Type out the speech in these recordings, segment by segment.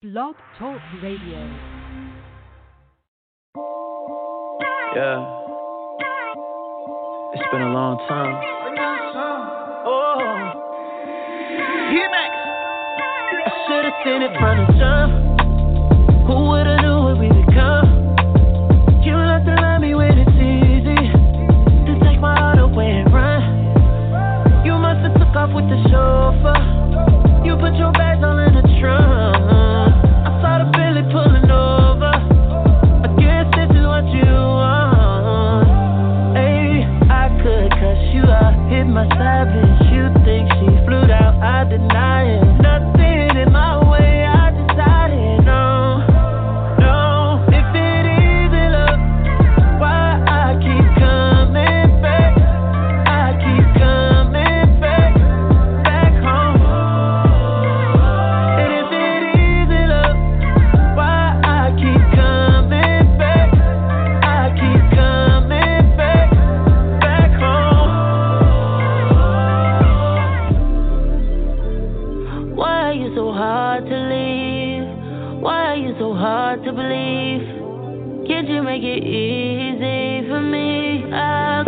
Blog Talk Radio. Yeah. It's been a long time. Oh. Max. I should have seen it from the jump. Who would have knew it we become? You love to love me when it's easy. To take my heart away and run. You must have took off with the chauffeur. You so hard to believe? Can't you make it easy for me? I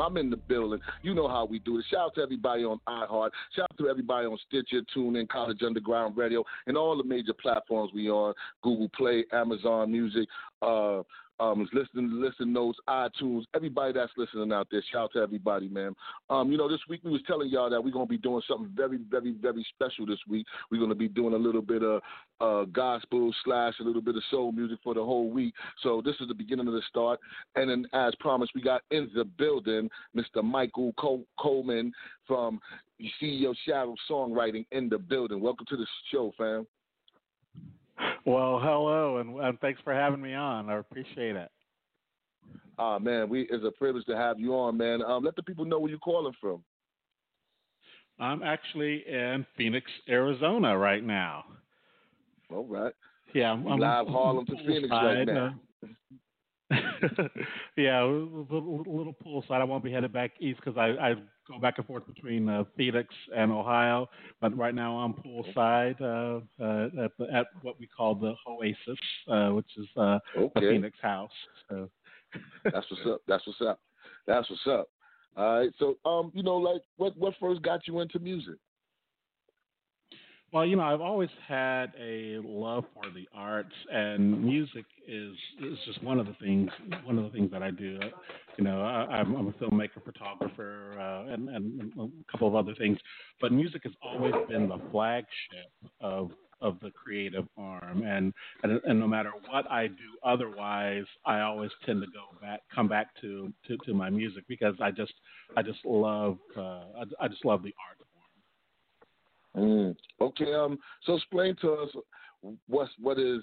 I'm in the building. You know how we do it. Shout out to everybody on iHeart. Shout out to everybody on Stitcher, TuneIn, College Underground Radio, and all the major platforms we on. Google Play, Amazon Music, uh, um, listen, listen notes, iTunes, everybody that's listening out there. Shout out to everybody, man. Um, you know, this week we was telling y'all that we're gonna be doing something very, very, very special this week. We're gonna be doing a little bit of uh, gospel slash a little bit of soul music for the whole week. So this is the beginning of the start. And then, as promised, we got in the building Mr. Michael Col- Coleman from See Your Shadow Songwriting in the building. Welcome to the show, fam. Well, hello, and, and thanks for having me on. I appreciate it. Ah, man, we it's a privilege to have you on, man. Um, let the people know where you're calling from. I'm actually in Phoenix, Arizona right now. All right. Yeah, I'm, I'm Live Harlem to Phoenix right now. yeah, a little, little poolside. I won't be headed back east because I, I go back and forth between uh, Phoenix and Ohio. But right now I'm poolside uh, uh, at, the, at what we call the Oasis, uh, which is uh, a Okay. Phoenix house. So. That's what's up. That's what's up. That's what's up. All right. So, um, you know, like, what what first got you into music? Well, you know, I've always had a love for the arts, and music is is just one of the things one of the things that I do. You know, I, I'm, I'm a filmmaker, photographer, uh, and, and a couple of other things. But music has always been the flagship of of the creative arm, and, and and no matter what I do otherwise, I always tend to go back, come back to to, to my music because I just I just love uh, I, I just love the art. Mm. Okay, um, so explain to us what's what is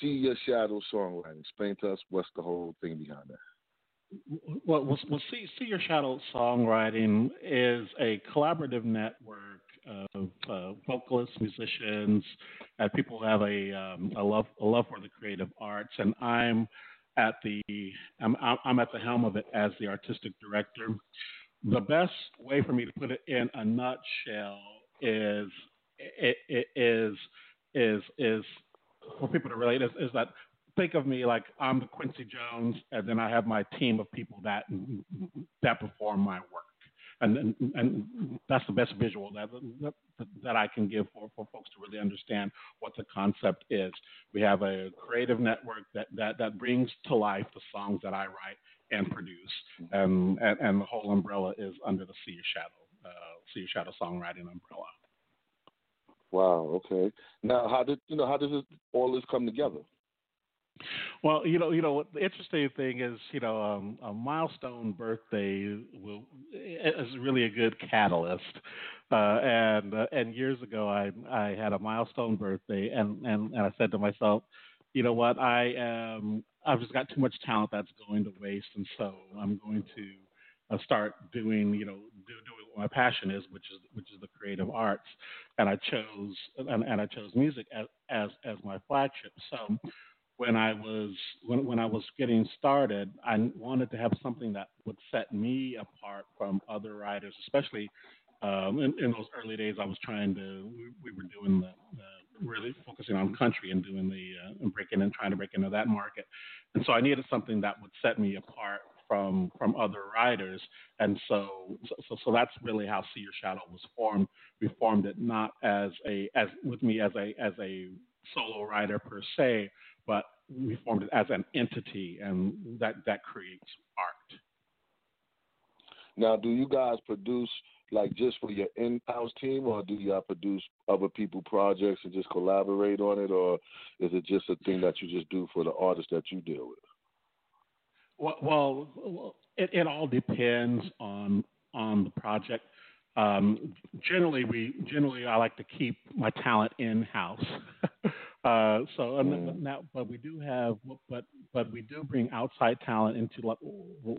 see your shadow songwriting. Explain to us what's the whole thing behind that well, well, see, see your shadow songwriting is a collaborative network of uh, vocalists, musicians, and people who have a, um, a love a love for the creative arts. And I'm at the I'm I'm at the helm of it as the artistic director. The best way for me to put it in a nutshell is is is is for people to relate is, is that think of me like I'm the Quincy Jones, and then I have my team of people that that perform my work, and and, and that's the best visual that, that that I can give for, for folks to really understand what the concept is. We have a creative network that that that brings to life the songs that I write and produce, and and, and the whole umbrella is under the See Your Shadow, uh, See Your Shadow songwriting umbrella. Wow. Okay. Now, how did you know? How does this, all this come together? Well, you know, you know, the interesting thing is, you know, um, a milestone birthday will is really a good catalyst. Uh, and uh, and years ago, I I had a milestone birthday, and, and and I said to myself, you know what, I am I've just got too much talent that's going to waste, and so I'm going to uh, start doing, you know, do, doing what my passion is, which is which is the creative arts, and I chose and, and I chose music as as as my flagship. So when I was when when I was getting started, I wanted to have something that would set me apart from other writers, especially um, in, in, those early days. I was trying to we, we were doing the, the, really focusing on country and doing the uh, and breaking and trying to break into that market, and so I needed something that would set me apart from from other writers, and so so so that's really how See Your Shadow was formed. We formed it not as a as with me as a as a solo writer per se, but we formed it as an entity, and that that creates art. Now, do you guys produce like just for your in-house team, or do y'all produce other people projects and just collaborate on it, or is it just a thing that you just do for the artists that you deal with? Well, it, it all depends on on the project. Um, generally, we generally I like to keep my talent in house. uh, so mm. now, but we do have, but but we do bring outside talent into like,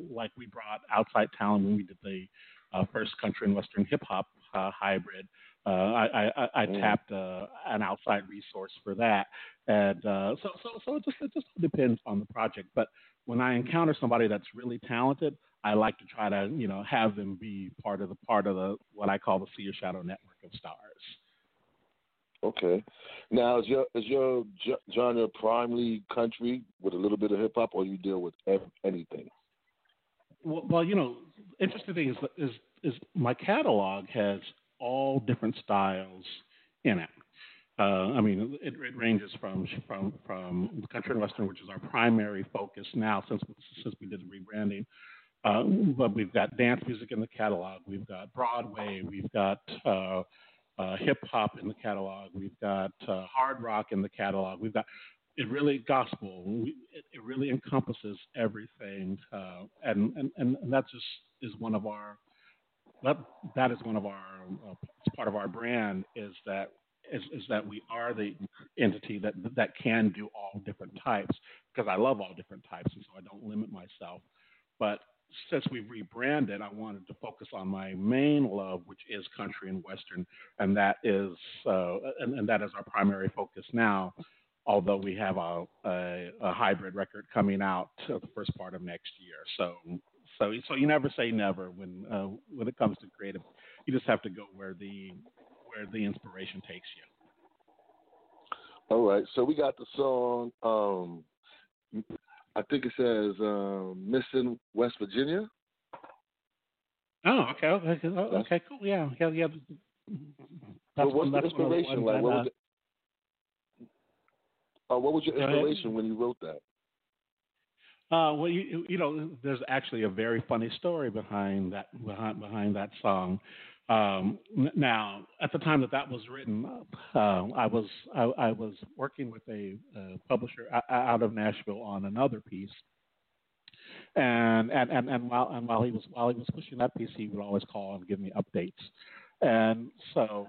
like we brought outside talent when we did the uh, first country and western hip hop uh, hybrid. Uh, I, I, I mm. tapped uh, an outside resource for that, and uh, so so so it just it just depends on the project. But when I encounter somebody that's really talented, I like to try to, you know, have them be part of the part of the what I call the See Your Shadow network of stars. Okay. Now, is your is your genre primarily country with a little bit of hip hop, or you deal with anything? Well, well, you know, interesting thing is is is my catalog has all different styles in it. Uh, I mean, it, it, ranges from from from country and western, which is our primary focus now since since we did the rebranding, uh, but we've got dance music in the catalog. We've got Broadway. We've got uh, uh, hip hop in the catalog. We've got uh, hard rock in the catalog. We've got it really gospel. We, it, it, really encompasses everything, uh, and, and and that just is one of our that that is one of our uh, part of our brand is that is, is that we are the entity that that can do all different types because I love all different types, and so I don't limit myself. But since we've rebranded, I wanted to focus on my main love, which is country and western, and that is uh, and, and, that is our primary focus now. Although we have a, a, a hybrid record coming out the first part of next year, so so so you never say never when uh, when it comes to creative. You just have to go where the where the inspiration takes you. All right, so we got the song. Um, I think it says um, "Missing West Virginia." Oh, okay, okay, okay, cool. Yeah, yeah, yeah. That's so what's the inspiration like? What was, uh, what was your inspiration when you wrote that? Uh, well, you, you know, there's actually a very funny story behind that behind behind that song. Um, now, at the time that that was written, uh, I was I, I, was working with a publisher out of Nashville on another piece, and, and and and while and while he was while he was pushing that piece, he would always call and give me updates, and so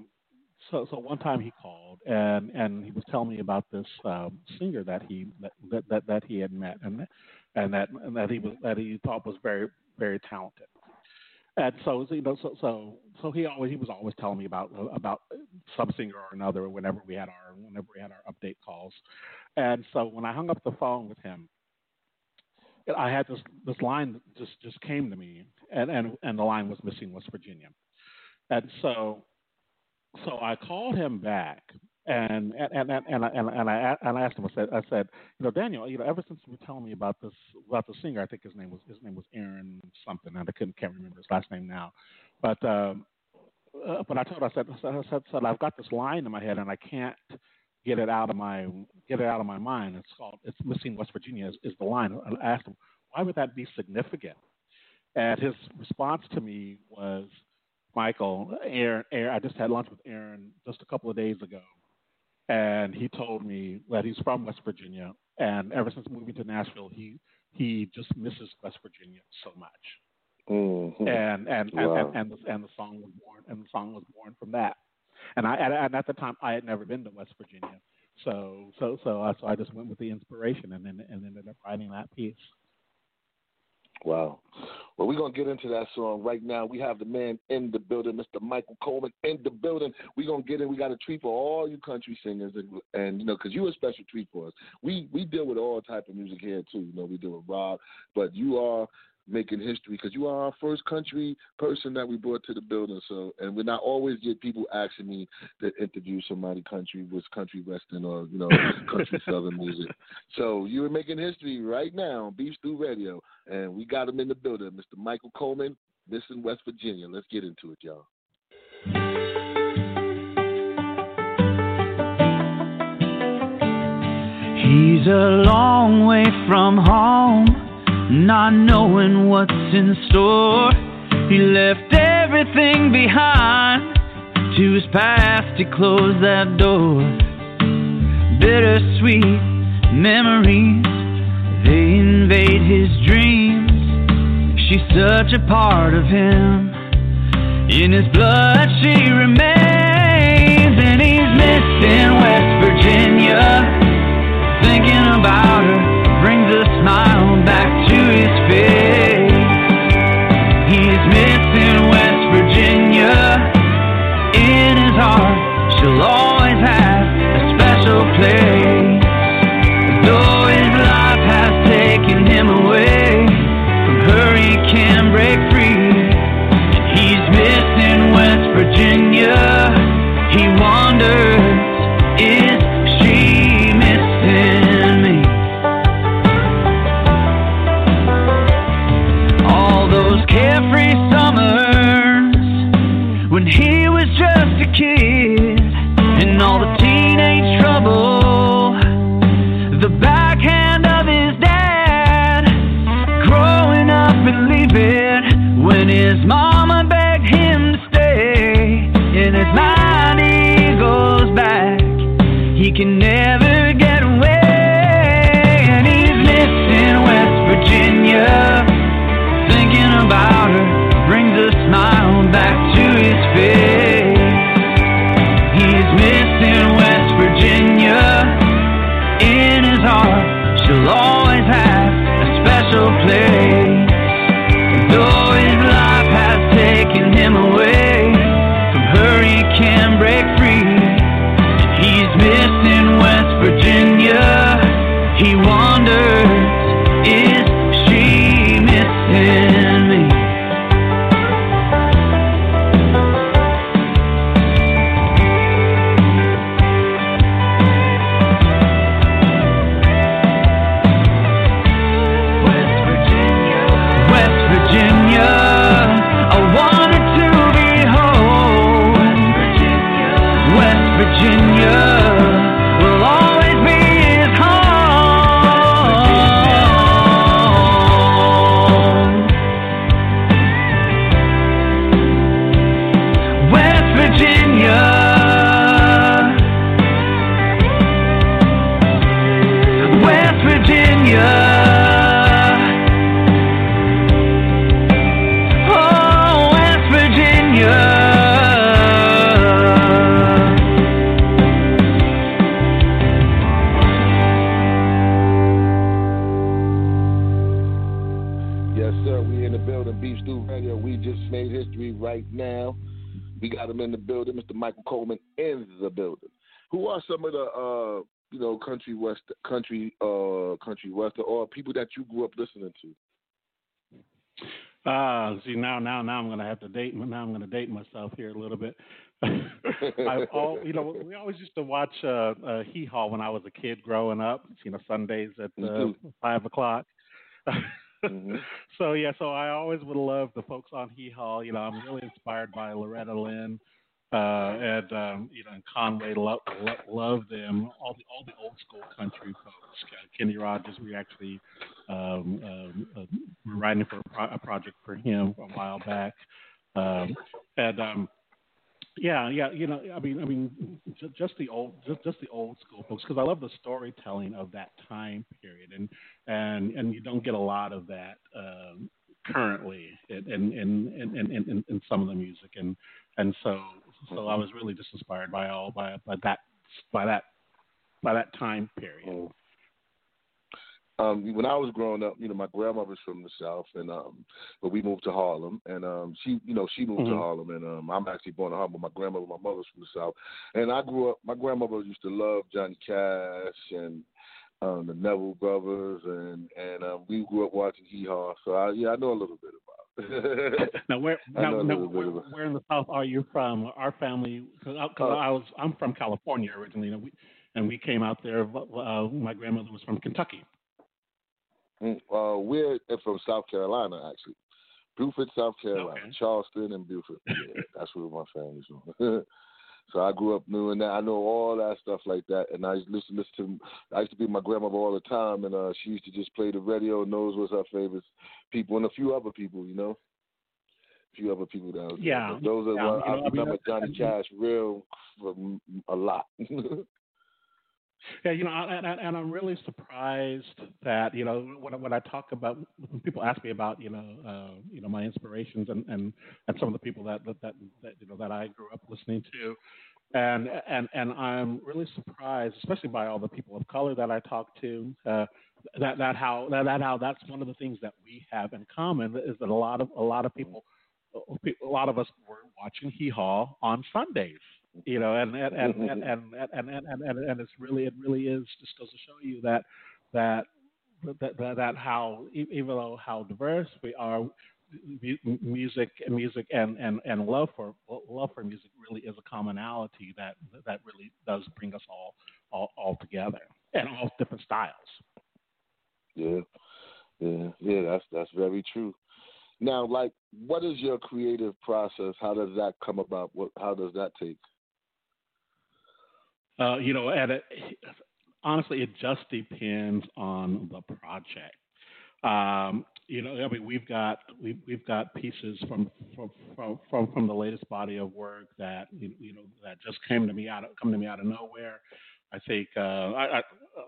so so one time he called and and he was telling me about this um, singer that he that, that that he had met. And and that and that he was that he thought was very very talented. And so you know, so so so he always he was always telling me about about some singer or another whenever we had our whenever we had our update calls, and so when I hung up the phone with him, I had this this line that just just came to me, and and and the line was missing West Virginia, and so so I called him back and and and and I, and, and I and I asked him. I said, I said, you know, Daniel, you know, ever since you were telling me about this about the singer, I think his name was his name was Aaron something, and I couldn't can't remember his last name now, but um, uh, but I told I said I said, I said, said I've got this line in my head and I can't get it out of my get it out of my mind. It's called it's missing West Virginia is, is the line. And I asked him why would that be significant, and his response to me was. Michael, Aaron, Aaron, I just had lunch with Aaron just a couple of days ago, and he told me that he's from West Virginia, and ever since moving to Nashville, he he just misses West Virginia so much. Mm-hmm. And and, wow. and and and the, and the song was born, and the song was born from that. And I and at the time I had never been to West Virginia, so so so I so I just went with the inspiration and then and ended up writing that piece. Wow. Well, we're going to get into that song right now. We have the man in the building, Mr. Michael Coleman in the building. We're going to get in. We got a treat for all you country singers, and, and you know, because you're a special treat for us. We we deal with all type of music here, too. You know, we deal with rock, but you are making history because you are our first country person that we brought to the building. So, and we not always get people asking me to interview somebody country with country western or you know country southern music. So you are making history right now on Beef Stew Radio, and we got him in the building, Mr. Michael Coleman, this Missing West Virginia. Let's get into it, y'all. He's a long way from home not knowing what's in store. He left everything behind. To his past, he closed that door. Bittersweet memories, they invade his dreams. She's such a part of him. In his blood, she remains, and he's missing West Virginia. Thinking about her brings a smile back to Mr. Michael Coleman in the building. Who are some of the uh, you know country west country uh country western or people that you grew up listening to? Uh, see now, now, now I'm gonna have to date. Now I'm gonna date myself here a little bit. I all, you know, we always used to watch uh, uh, Hee Haw when I was a kid growing up. You know, Sundays at uh, mm-hmm. five o'clock. mm-hmm. So yeah, so I always would love the folks on Hee Haw. You know, I'm really inspired by Loretta Lynn uh, and um, you know, and Conway love lo- love them. All the all the old school country folks. Kenny Rogers, we actually um, um, uh, were writing for a, pro- a, project for him a while back, um, and um, yeah, yeah, you know, I mean, I mean, just, just the old, just, just the old school folks, because I love the storytelling of that time period, and and and you don't get a lot of that um, currently in in, in in in in some of the music, and and so so I was really just inspired by all by by that by that by that time period. Mm. Um, when I was growing up, you know, my grandmother's from the South, and um, but we moved to Harlem, and um, she, you know, she moved mm-hmm. to Harlem, and um, I'm actually born in Harlem. But my grandmother, my mother's from the South, and I grew up. My grandmother used to love Johnny Cash and um, the Neville Brothers, and and um, we grew up watching Hee Haw. So I, yeah, I know a little bit about. Now, where now, now where, where, in the South are you from? Our family, because uh, I was I'm from California originally, and we and we came out there. Uh, my grandmother was from Kentucky. Mm, uh, we're from South Carolina, actually. Beaufort, South Carolina, okay. Charleston, and Beaufort. Yeah, that's where my family's from. So I grew up knowing that. I know all that stuff like that, and I used to listen, listen to. I used to be my grandmother all the time, and uh, she used to just play the radio. Knows what's her favorites people, and a few other people, you know. A few other people down there. Yeah, those are yeah, I, I remember Johnny Cash real a lot. Yeah, you know, and, and I'm really surprised that you know when when I talk about when people ask me about you know uh, you know my inspirations and, and and some of the people that, that that that you know that I grew up listening to, and and and I'm really surprised, especially by all the people of color that I talk to, uh, that that how that, that how that's one of the things that we have in common is that a lot of a lot of people, a lot of us were watching Hee Haw on Sundays you know, and and and and mm-hmm. and and, and, and, and, and it's really it really is just goes to show you that that that that, that how even though how diverse we are, music music and, and, and love for love for music really is a commonality that that really does bring us all all, all together and all different styles. Yeah, yeah, yeah. That's that's very true. Now, like, what is your creative process? How does that come about? What how does that take? Uh, you know, at a, honestly, it just depends on the project. Um, you know, I mean, we've got we've we've got pieces from from from from the latest body of work that you know that just came to me out of come to me out of nowhere. I think uh, I, I,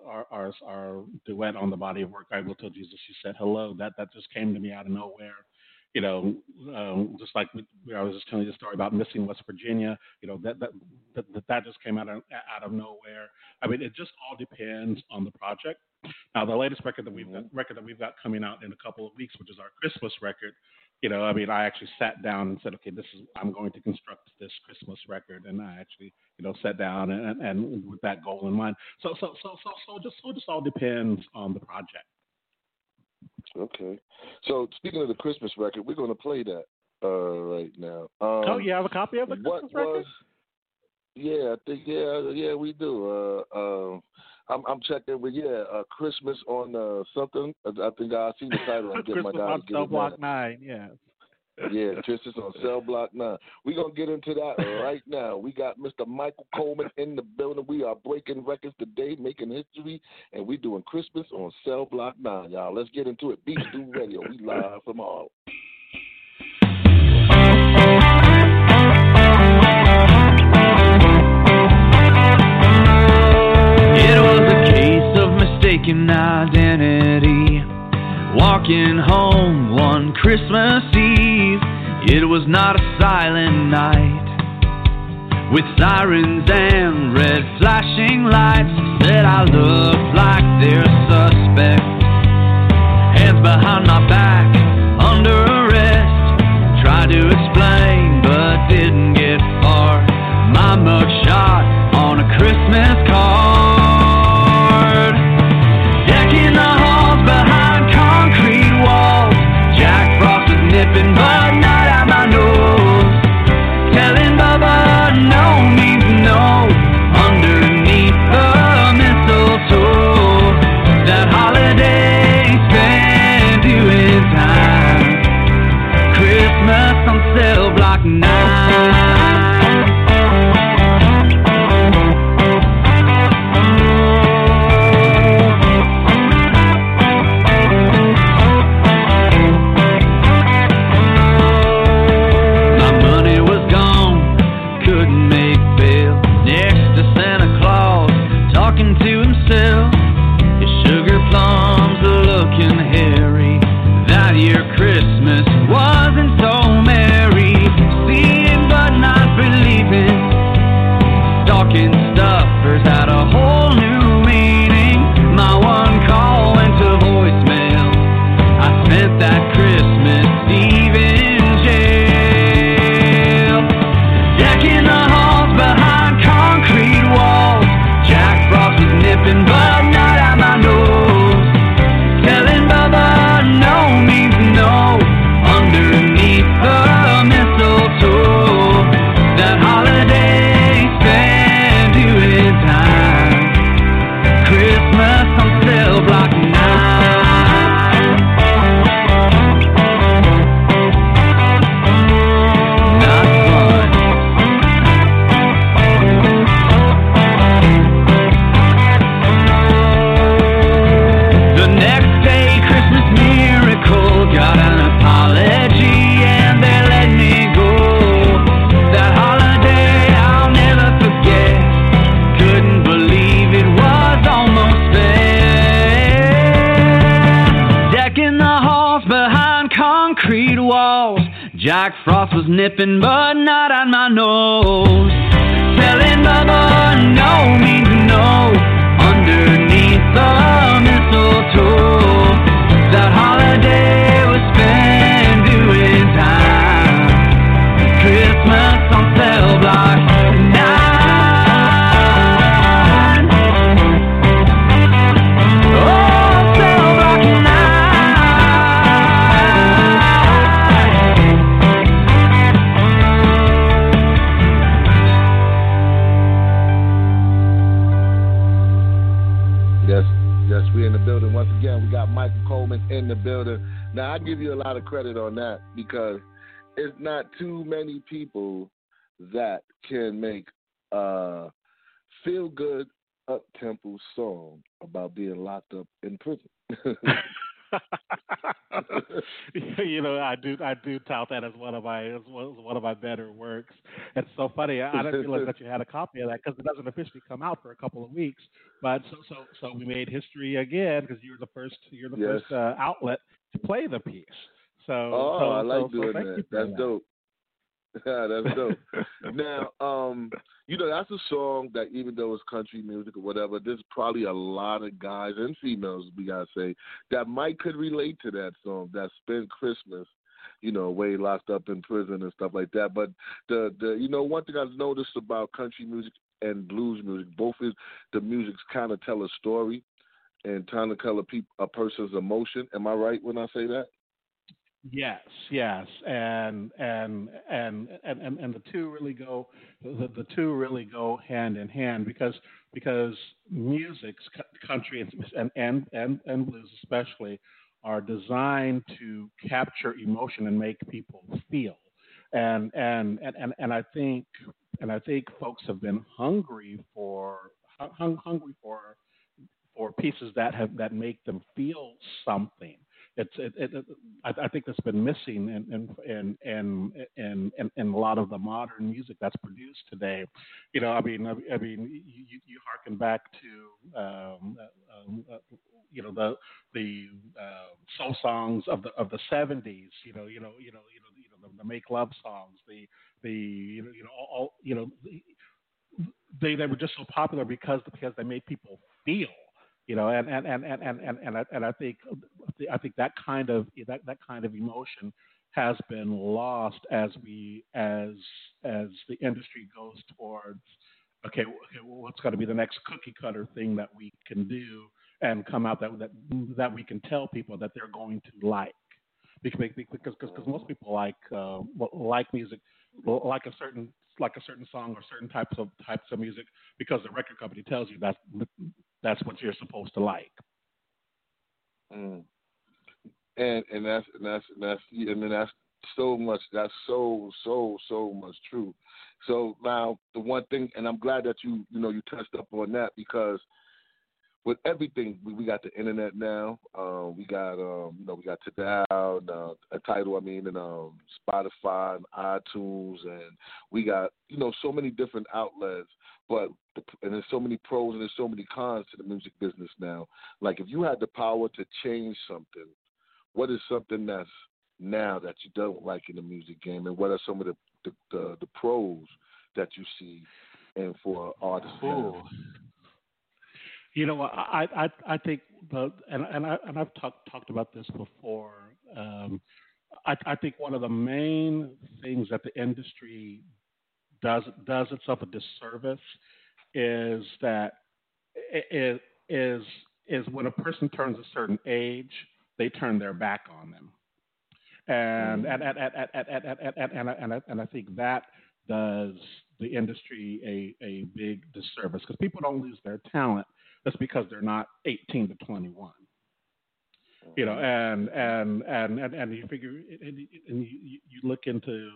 our, our our duet on the body of work, I will tell Jesus, she said hello. That that just came to me out of nowhere you know, um, just like I was just telling you the story about missing West Virginia, you know, that that that, that just came out of out of nowhere. I mean, it just all depends on the project. Now, the latest record that we've got, mm-hmm. record that we've got coming out in a couple of weeks, which is our Christmas record, you know, I mean, I actually sat down and said, okay, this is I'm going to construct this Christmas record, and I actually, you know, sat down and, and with that goal in mind. So, so, so, so, so, just so, just all depends on the project. Okay. So speaking of the Christmas record, we're going to play that uh, right now. Um, oh, you have a copy of the Christmas record? Was, yeah, I think yeah, yeah, we do. Uh, uh, I'm, I'm checking with yeah, uh, Christmas on uh, something. I think I see the title. I'm getting my guys on Cell Block Nine. Yeah. Yeah, Christmas on Cell Block 9. We're going to get into that right now. We got Mr. Michael Coleman in the building. We are breaking records today, making history, and we're doing Christmas on Cell Block 9, y'all. Let's get into it. Beat Stew Radio. We live from all. It was a case of mistaken identity. Walking home one Christmas Eve, it was not a silent night. With sirens and red flashing lights, said I look like they're suspect. Hands behind my back, under arrest. Try to explain, like frost was nipping, but not on my nose. Telling Bubba no means no underneath the mistletoe. That holiday the building. Now I give you a lot of credit on that because it's not too many people that can make a feel good up tempo song about being locked up in prison. you know, I do I do tout that as one of my as one one of my better works. It's so funny. I, didn't realize that you had a copy of that because it doesn't officially come out for a couple of weeks. But so so so we made history again because you're the first you're the Yes. first uh, outlet to play the piece. So oh, so, I like so, so doing thank that. That's dope. Yeah, that's dope. now, um, you know, that's a song that even though it's country music or whatever, there's probably a lot of guys and females, we gotta say, that might could relate to that song that spent Christmas, you know, way locked up in prison and stuff like that. But the the you know, one thing I've noticed about country music and blues music, both is the music's kind of tell a story and trying to tell a peop a person's emotion. Am I right when I say that? Yes, yes, and and and and and, the two really go the, the two really go hand in hand because because music's cou- country and and and and blues especially are designed to capture emotion and make people feel. And and and and, and I think and I think folks have been hungry for hung, hungry for for pieces that have that make them feel something it's it, it, it I, I think that's been missing in in in in in, in, a lot of the modern music that's produced today. You know, I mean, I, I mean, you, you harken back to um, uh, um, uh, you know the the uh, soul songs of the of the seventies. You know, you know, you know, you know, you know the, the make love songs. The the you know you know all you know. The, they they were just so popular because because they made people feel you know and and and and and and, and, I, and I think I think that kind of that that kind of emotion has been lost as we as as the industry goes towards okay, okay well, what's going to be the next cookie cutter thing that we can do and come out that that that we can tell people that they're going to like. Because because because most people like uh, like music like a certain like a certain song or certain types of types of music because the record company tells you that that's what you're supposed to like. Mm. And and that's and that's and that's and then that's so much that's so so so much true. So now the one thing, and I'm glad that you you know you touched up on that because with everything we, we got the internet now. Um, we got um, you know we got Tidal, uh, a title I mean, and um, Spotify and iTunes, and we got you know so many different outlets. But and there's so many pros and there's so many cons to the music business now. Like if you had the power to change something, what is something that's now that you don't like in the music game, and what are some of the the, the, the pros that you see, and for artists? You know, I I I think the and and I and I've talked talked about this before. Um, I I think one of the main things that the industry does does itself a disservice is that it is is when a person turns a certain age, they turn their back on them, and and and and and and and, and, and, and, I, and I think that does the industry a a big disservice because people don't lose their talent that's because they're not 18 to 21 you know and and and and, and you figure and, and you, you look into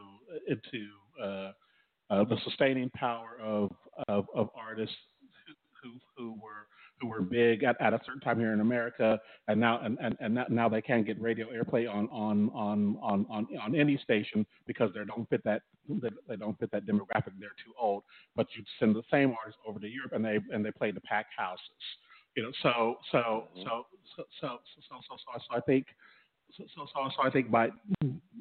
into uh, uh, the sustaining power of of, of artists who, who who were who were big at, at a certain time here in America, and now and, and, and now they can't get radio airplay on on, on, on, on on any station because they don't fit that they, don't fit that demographic. They're too old. But you send the same artists over to Europe, and they and they play the pack houses. You know, so so mm-hmm. so so so so so, so, so I think. So, so, so, so I think by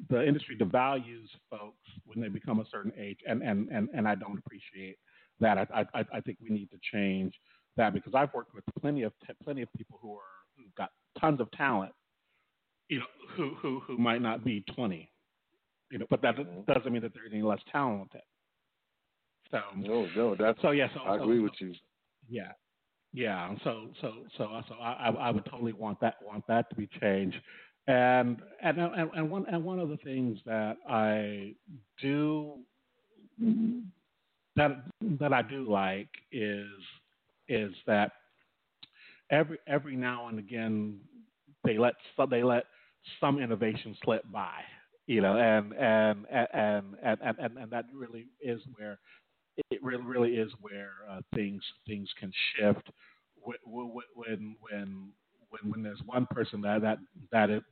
the industry devalues folks when they become a certain age, and, and, and, and I don't appreciate that. I, I, I think we need to change that because I've worked with plenty of plenty of people who are who've got tons of talent, you know, who who who might not be twenty, you know, but that mm-hmm. doesn't mean that they're any less talented. So no, no, that's so yeah. So I so, agree so, with you. Yeah, yeah. So so so so I I would totally want that want that to be changed. And and and, and one and one of the things that I do that that I do like is is that every every now and again they let they let some innovation slip by, you know, and and and and and, and that really is where it really really is where uh, things things can shift. When when when when when there's one person that that that is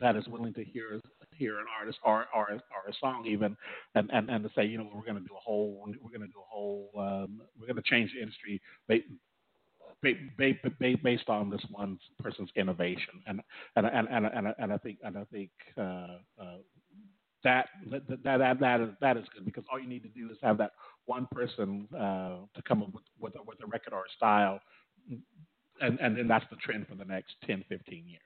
that is willing to hear hear an artist or or, or a song even and, and and to say you know we're going to do a whole we're going to do a whole um, we're going to change the industry based on this one person's innovation. And and and and, and, and I think and I think uh, uh, that, that that that is that is good because all you need to do is have that one person uh, to come up with with a, with a record or a style and and then that's the trend for the next 10 15 years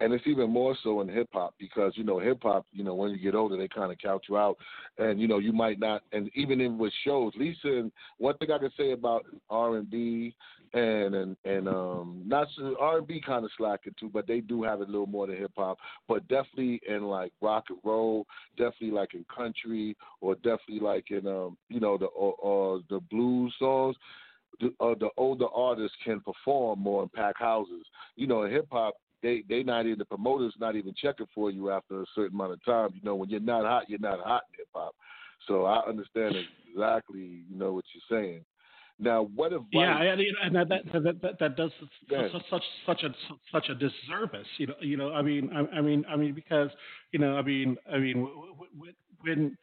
and it's even more so in hip hop because you know hip hop, you know when you get older they kind of count you out, and you know you might not. And even in with shows, Lisa. And one thing I can say about R and B and and and um not R and B kind of slacking too, but they do have it a little more than hip hop. But definitely in like rock and roll, definitely like in country, or definitely like in um you know the or, or the blues songs. The, uh, the older artists can perform more and pack houses. You know, in hip hop, they they not even the promoters not even checking for you after a certain amount of time. You know, when you're not hot, you're not hot in hip hop. So I understand exactly, you know, what you're saying. Now, what if yeah, and that that that, that, does such, such such a such a disservice. You know, you know. I mean, I, I mean, I mean, because you know, I mean, I mean, when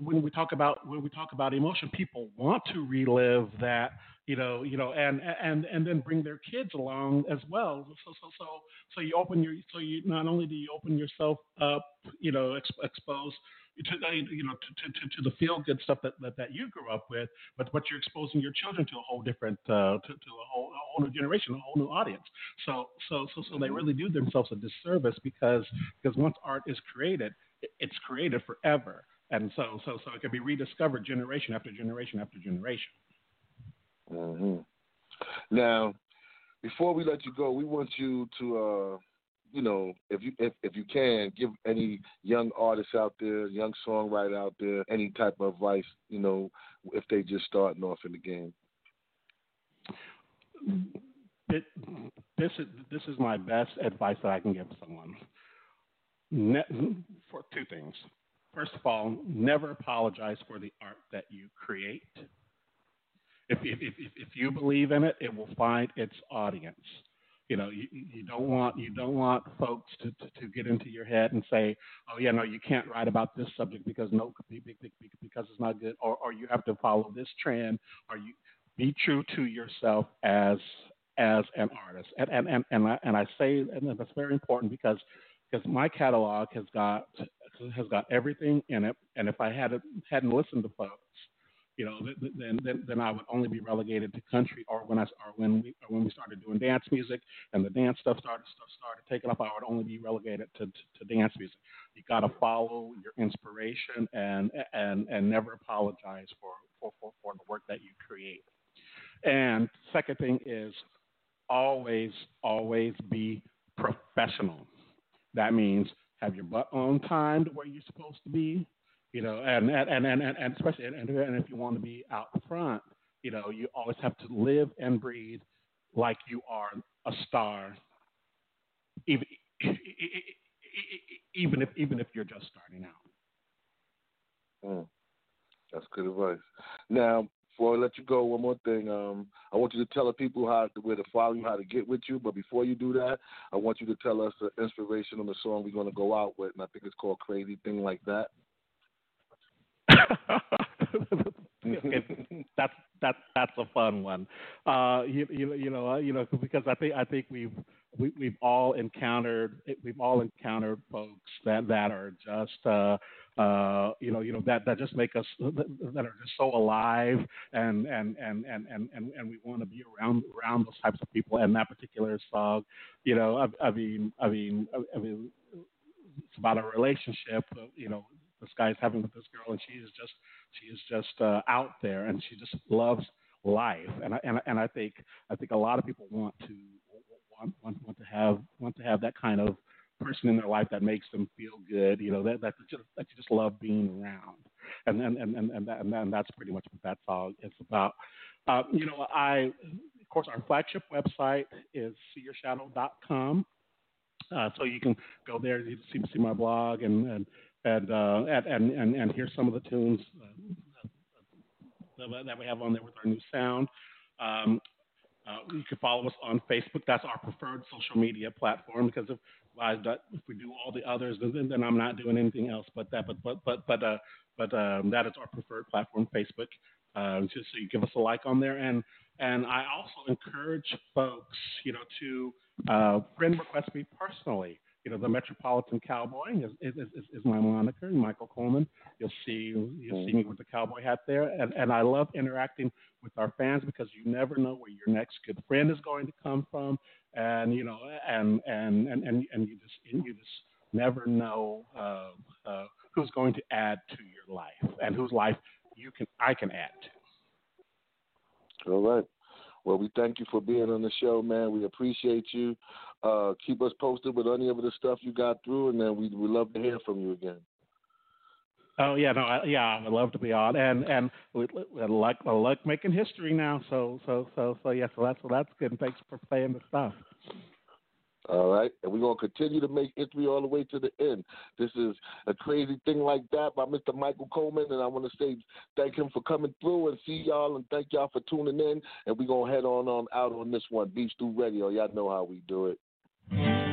when we talk about when we talk about emotion, people want to relive that you know, you know, and and and then bring their kids along as well. So so so so you open your so you not only do you open yourself up, you know, ex- expose to you know to, to, to the feel good stuff that, that, that you grew up with, but but you're exposing your children to a whole different uh, to, to a whole a whole new generation, a whole new audience. So so so so they really do themselves a disservice because because once art is created, it's created forever, and so so so it can be rediscovered generation after generation after generation. Mm-hmm. Now, before we let you go, we want you to, uh, you know, if you if, if you can, give any young artists out there, young songwriter out there, any type of advice, you know, if they just starting off in the game. It, this is this is my best advice that I can give someone. Ne- for two things. First of all, never apologize for the art that you create if, if, if, if you believe in it, it will find its audience. You know, you, you don't want you don't want folks to, to, to get into your head and say, oh yeah, no, you can't write about this subject because no because it's not good, or or you have to follow this trend, or you be true to yourself as as an artist. And and and and I, and I say and that's very important because because my catalog has got has got everything in it, and if I had hadn't listened to folks you know, then, then then I would only be relegated to country, or when I or when we or when we started doing dance music and the dance stuff started stuff started taking up, I would only be relegated to, to, to dance music. You got to follow your inspiration and and and never apologize for, for for for the work that you create. And second thing is always always be professional. That means have your butt on time to where you're supposed to be you know, and and and and, and especially and, and if you want to be out front, you know, you always have to live and breathe like you are a star, even even if even if you're just starting out. Mm, that's good advice. Now, before I let you go, one more thing. Um, I want you to tell the people how to, where to follow you, how to get with you. But before you do that, I want you to tell us the inspiration on the song we're going to go out with, and I think it's called "Crazy Thing Like That." that's that's that's a fun one. Uh, you, you you know uh, you know because I think I think we've we, we've all encountered we've all encountered folks that that are just uh, uh, you know you know that that just make us that are just so alive and and and and and and, and we want to be around around those types of people and that particular song you know I, I mean I mean I mean it's about a relationship you know this guy's having with this girl and she is just she is just uh, out there and she just loves life and I, and and I think I think a lot of people want to want, want, want to have want to have that kind of person in their life that makes them feel good. You know that that just, that you just love being around, and and and and, and, that, and, that, and that's pretty much what that song is about. Uh, you know, I of course our flagship website is seeyourshadow.com. Uh, so you can go there to see, see my blog and and and, uh, and and and hear some of the tunes uh, that we have on there with our new sound. Um, uh, you can follow us on Facebook. That's our preferred social media platform because if if we do all the others, then, then I'm not doing anything else but that. But but but but uh, but um, that is our preferred platform, Facebook. Uh, just so you give us a like on there, and and I also encourage folks, you know, to uh, friend request me personally you know, the Metropolitan Cowboy is, is, is, is my moniker, Michael Coleman. You'll see you'll see me with the cowboy hat there, and, and I love interacting with our fans because you never know where your next good friend is going to come from, and you know, and and and and, and you just and you just never know uh, uh, who's going to add to your life and whose life you can I can add to. All right. Well, we thank you for being on the show, man. We appreciate you. Uh, keep us posted with any of the stuff you got through, and then we we love to hear from you again. Oh yeah, no, I, yeah, I would love to be on, and and we, we like making history now. So so so so yeah, so that's so that's good. And thanks for playing the stuff. All right. And we're to continue to make history all the way to the end. This is a crazy thing like that by Mr. Michael Coleman. And I want to say thank him for coming through and see y'all and thank y'all for tuning in. And we're to head on, on out on this one, Beef Stew Radio. Y'all know how we do it.